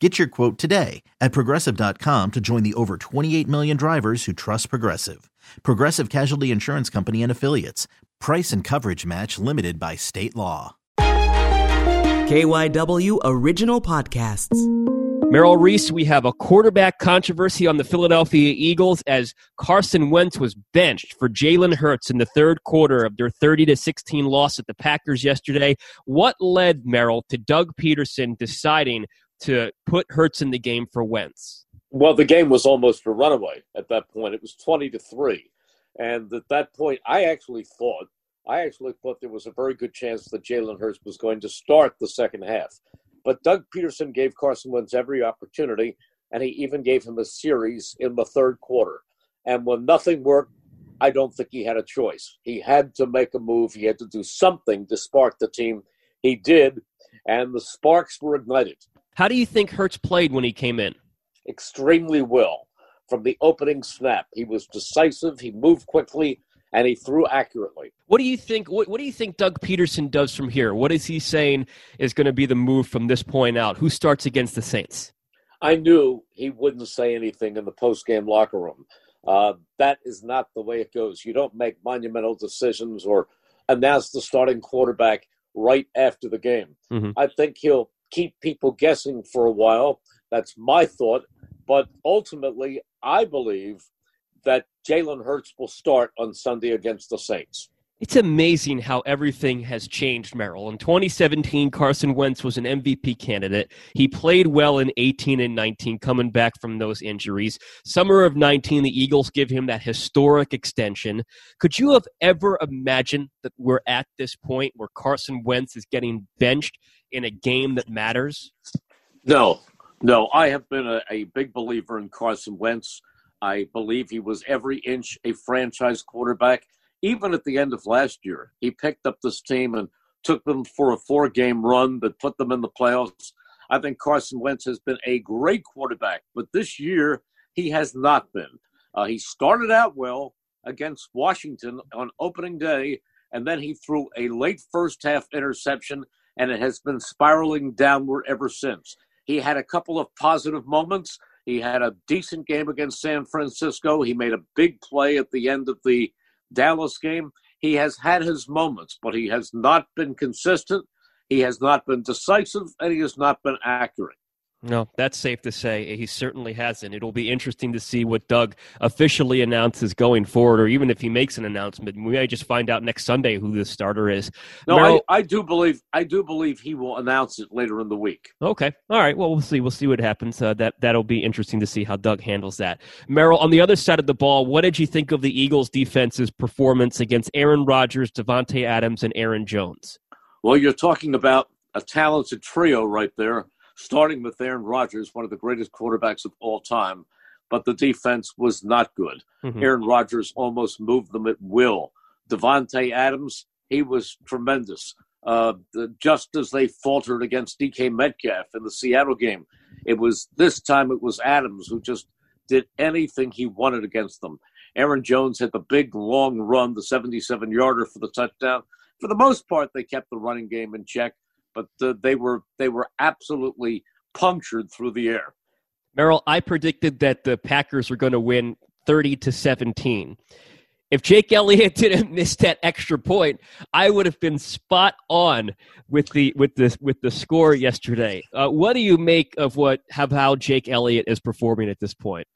Get your quote today at progressive.com to join the over 28 million drivers who trust Progressive. Progressive Casualty Insurance Company and Affiliates. Price and coverage match limited by state law. KYW Original Podcasts. Merrill Reese, we have a quarterback controversy on the Philadelphia Eagles as Carson Wentz was benched for Jalen Hurts in the third quarter of their 30 to 16 loss at the Packers yesterday. What led Merrill to Doug Pederson deciding to put Hurts in the game for Wentz? Well, the game was almost a runaway at that point. It was 20 to 3. And at that point, I actually thought I actually thought there was a very good chance that Jalen Hurts was going to start the second half. But Doug Pederson gave Carson Wentz every opportunity, and he even gave him a series in the third quarter. And when nothing worked, I don't think he had a choice. He had to make a move. He had to do something to spark the team. He did, and the sparks were ignited. How do you think Hurts played when he came in? Extremely well. From the opening snap, he was decisive. He moved quickly and he threw accurately. What do you think? What, what do you think Doug Pederson does from here? What is he saying is going to be the move from this point out? Who starts against the Saints? I knew he wouldn't say anything in the post-game locker room. Uh, that is not the way it goes. You don't make monumental decisions or announce the starting quarterback right after the game. Mm-hmm. I think he'll keep people guessing for a while. That's my thought. But ultimately, I believe that Jalen Hurts will start on Sunday against the Saints. It's amazing how everything has changed, Merrill. In 2017, Carson Wentz was an MVP candidate. He played well in 18 and 19, coming back from those injuries. Summer of 19, the Eagles give him that historic extension. Could you have ever imagined that we're at this point where Carson Wentz is getting benched in a game that matters? No, no. I have been a, a big believer in Carson Wentz. I believe he was every inch a franchise quarterback. Even at the end of last year, he picked up this team and took them for a four game run that put them in the playoffs. I think Carson Wentz has been a great quarterback, but this year he has not been. Uh, he started out well against Washington on opening day, and then he threw a late first half interception, and it has been spiraling downward ever since. He had a couple of positive moments. He had a decent game against San Francisco. He made a big play at the end of the Dallas game. He has had his moments, but he has not been consistent. He has not been decisive, and he has not been accurate. No, that's safe to say. He certainly hasn't. It'll be interesting to see what Doug officially announces going forward, or even if he makes an announcement. We may just find out next Sunday who the starter is. No, Merrill, I, I, do believe I do believe he will announce it later in the week. Okay, all right. Well, we'll see. We'll see what happens. Uh, that that'll be interesting to see how Doug handles that. Merrill, on the other side of the ball, what did you think of the Eagles' defense's performance against Aaron Rodgers, Davante Adams, and Aaron Jones? Well, you're talking about a talented trio right there starting with Aaron Rodgers, one of the greatest quarterbacks of all time, but the defense was not good. Mm-hmm. Aaron Rodgers almost moved them at will. Davante Adams, he was tremendous. Uh, the, just as they faltered against DK Metcalf in the Seattle game, it was this time it was Adams who just did anything he wanted against them. Aaron Jones had the big long run, the 77 yarder for the touchdown. For the most part, they kept the running game in check but uh, they were they were absolutely punctured through the air. Merrill, I predicted that the Packers were going to win 30 to 17. If Jake Elliott didn't miss that extra point, I would have been spot on with the with the with the score yesterday. Uh, what do you make of what how, how Jake Elliott is performing at this point?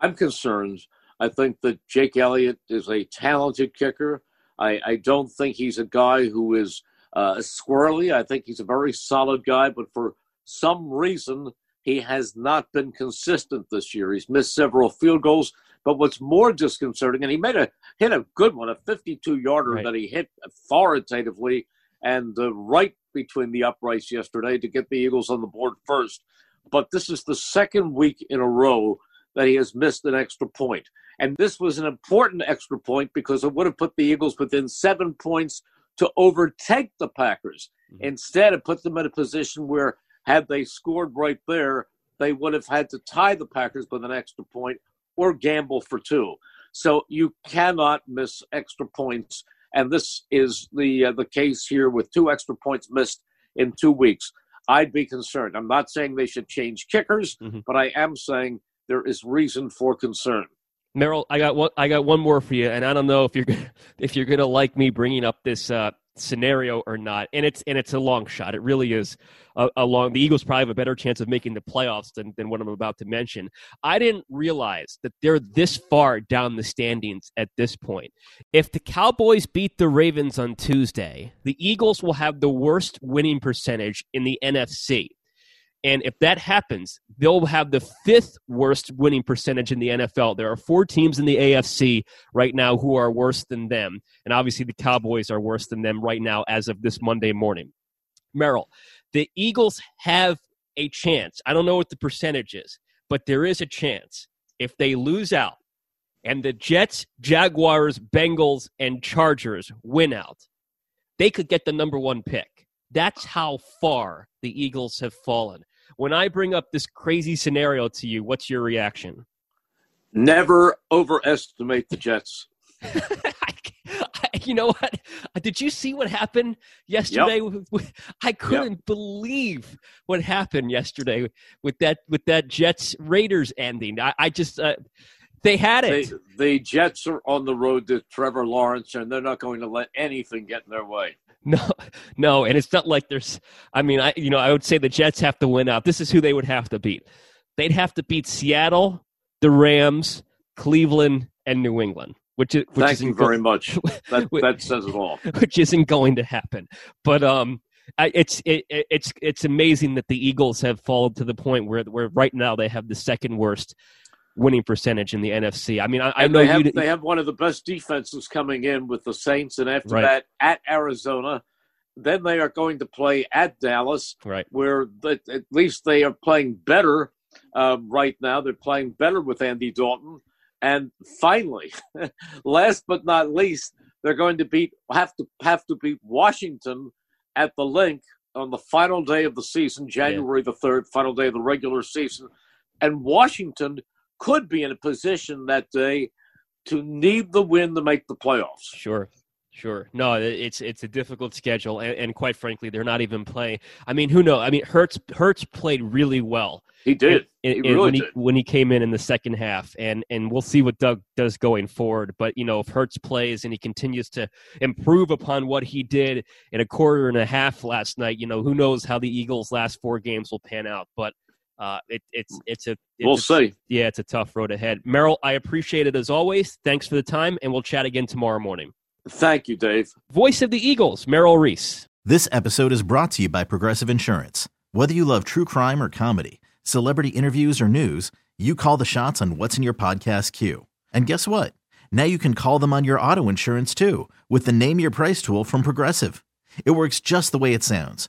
I'm concerned. I think that Jake Elliott is a talented kicker. I, I don't think he's a guy who is uh, squirrely. I think he's a very solid guy, but for some reason, he has not been consistent this year. He's missed several field goals. But what's more disconcerting, and he made a hit a good one, a 52 yarder right. that he hit authoritatively and uh, right between the uprights yesterday to get the Eagles on the board first. But this is the second week in a row that he has missed an extra point. And this was an important extra point because it would have put the Eagles within seven points to overtake the Packers. Mm-hmm. Instead, it put them in a position where, had they scored right there, they would have had to tie the Packers with an extra point or gamble for two. So you cannot miss extra points, and this is the uh, the case here with two extra points missed in two weeks. I'd be concerned. I'm not saying they should change kickers, mm-hmm. but I am saying there is reason for concern. Merrill, I got one. I got one more for you, and I don't know if you're if you're gonna like me bringing up this uh, scenario or not. And it's and it's a long shot. It really is a, a, long. The Eagles probably have a better chance of making the playoffs than than what I'm about to mention. I didn't realize that they're this far down the standings at this point. If the Cowboys beat the Ravens on Tuesday, the Eagles will have the worst winning percentage in the NFC. And if that happens, they'll have the fifth worst winning percentage in the NFL. There are four teams in the AFC right now who are worse than them. And obviously, the Cowboys are worse than them right now as of this Monday morning. Merrill, the Eagles have a chance. I don't know what the percentage is, but there is a chance if they lose out and the Jets, Jaguars, Bengals, and Chargers win out, they could get the number one pick. That's how far the Eagles have fallen. When I bring up this crazy scenario to you, what's your reaction? Never overestimate the Jets. you know what? Did you see what happened yesterday? Yep. I couldn't yep. believe what happened yesterday with that with that Jets Raiders ending. I, I just uh, they had it. They, the Jets are on the road to Trevor Lawrence, and they're not going to let anything get in their way. No, no, and it's not like there's. I mean, I you know I would say the Jets have to win out. This is who they would have to beat. They'd have to beat Seattle, the Rams, Cleveland, and New England. Which is which thank you very much. That that says it all. Which isn't going to happen. But um, it's it, it's it's amazing that the Eagles have fallen to the point where where right now they have the second worst winning percentage in the NFC. I mean, I, I know they have, they have one of the best defenses coming in with the Saints, and after right. that at Arizona. Then they are going to play at Dallas, right? Where the, at least they are playing better um, right now. They're playing better with Andy Dalton, and finally, last but not least, they're going to beat have to have to beat Washington at the Linc on the final day of the season, January yeah. the third, final day of the regular season, and Washington could be in a position that day to need the win to make the playoffs. Sure. Sure. No, it's it's a difficult schedule, and, and, quite frankly, they're not even playing. I mean, who knows? I mean, Hurts Hurts played really well. He did. In, in, he really when did. he when he came in in the second half, and and we'll see what Doug does going forward. But you know, if Hurts plays and he continues to improve upon what he did in a quarter and a half last night, you know, who knows how the Eagles' last four games will pan out? But uh, it, it's it's a it's we'll a, see. Yeah, it's a tough road ahead. Merrill, I appreciate it as always. Thanks for the time, and we'll chat again tomorrow morning. Thank you, Dave. Voice of the Eagles, Merrill Reese. This episode is brought to you by Progressive Insurance. Whether you love true crime or comedy, celebrity interviews or news, you call the shots on what's in your podcast queue. And guess what? Now you can call them on your auto insurance too with the Name Your Price tool from Progressive. It works just the way it sounds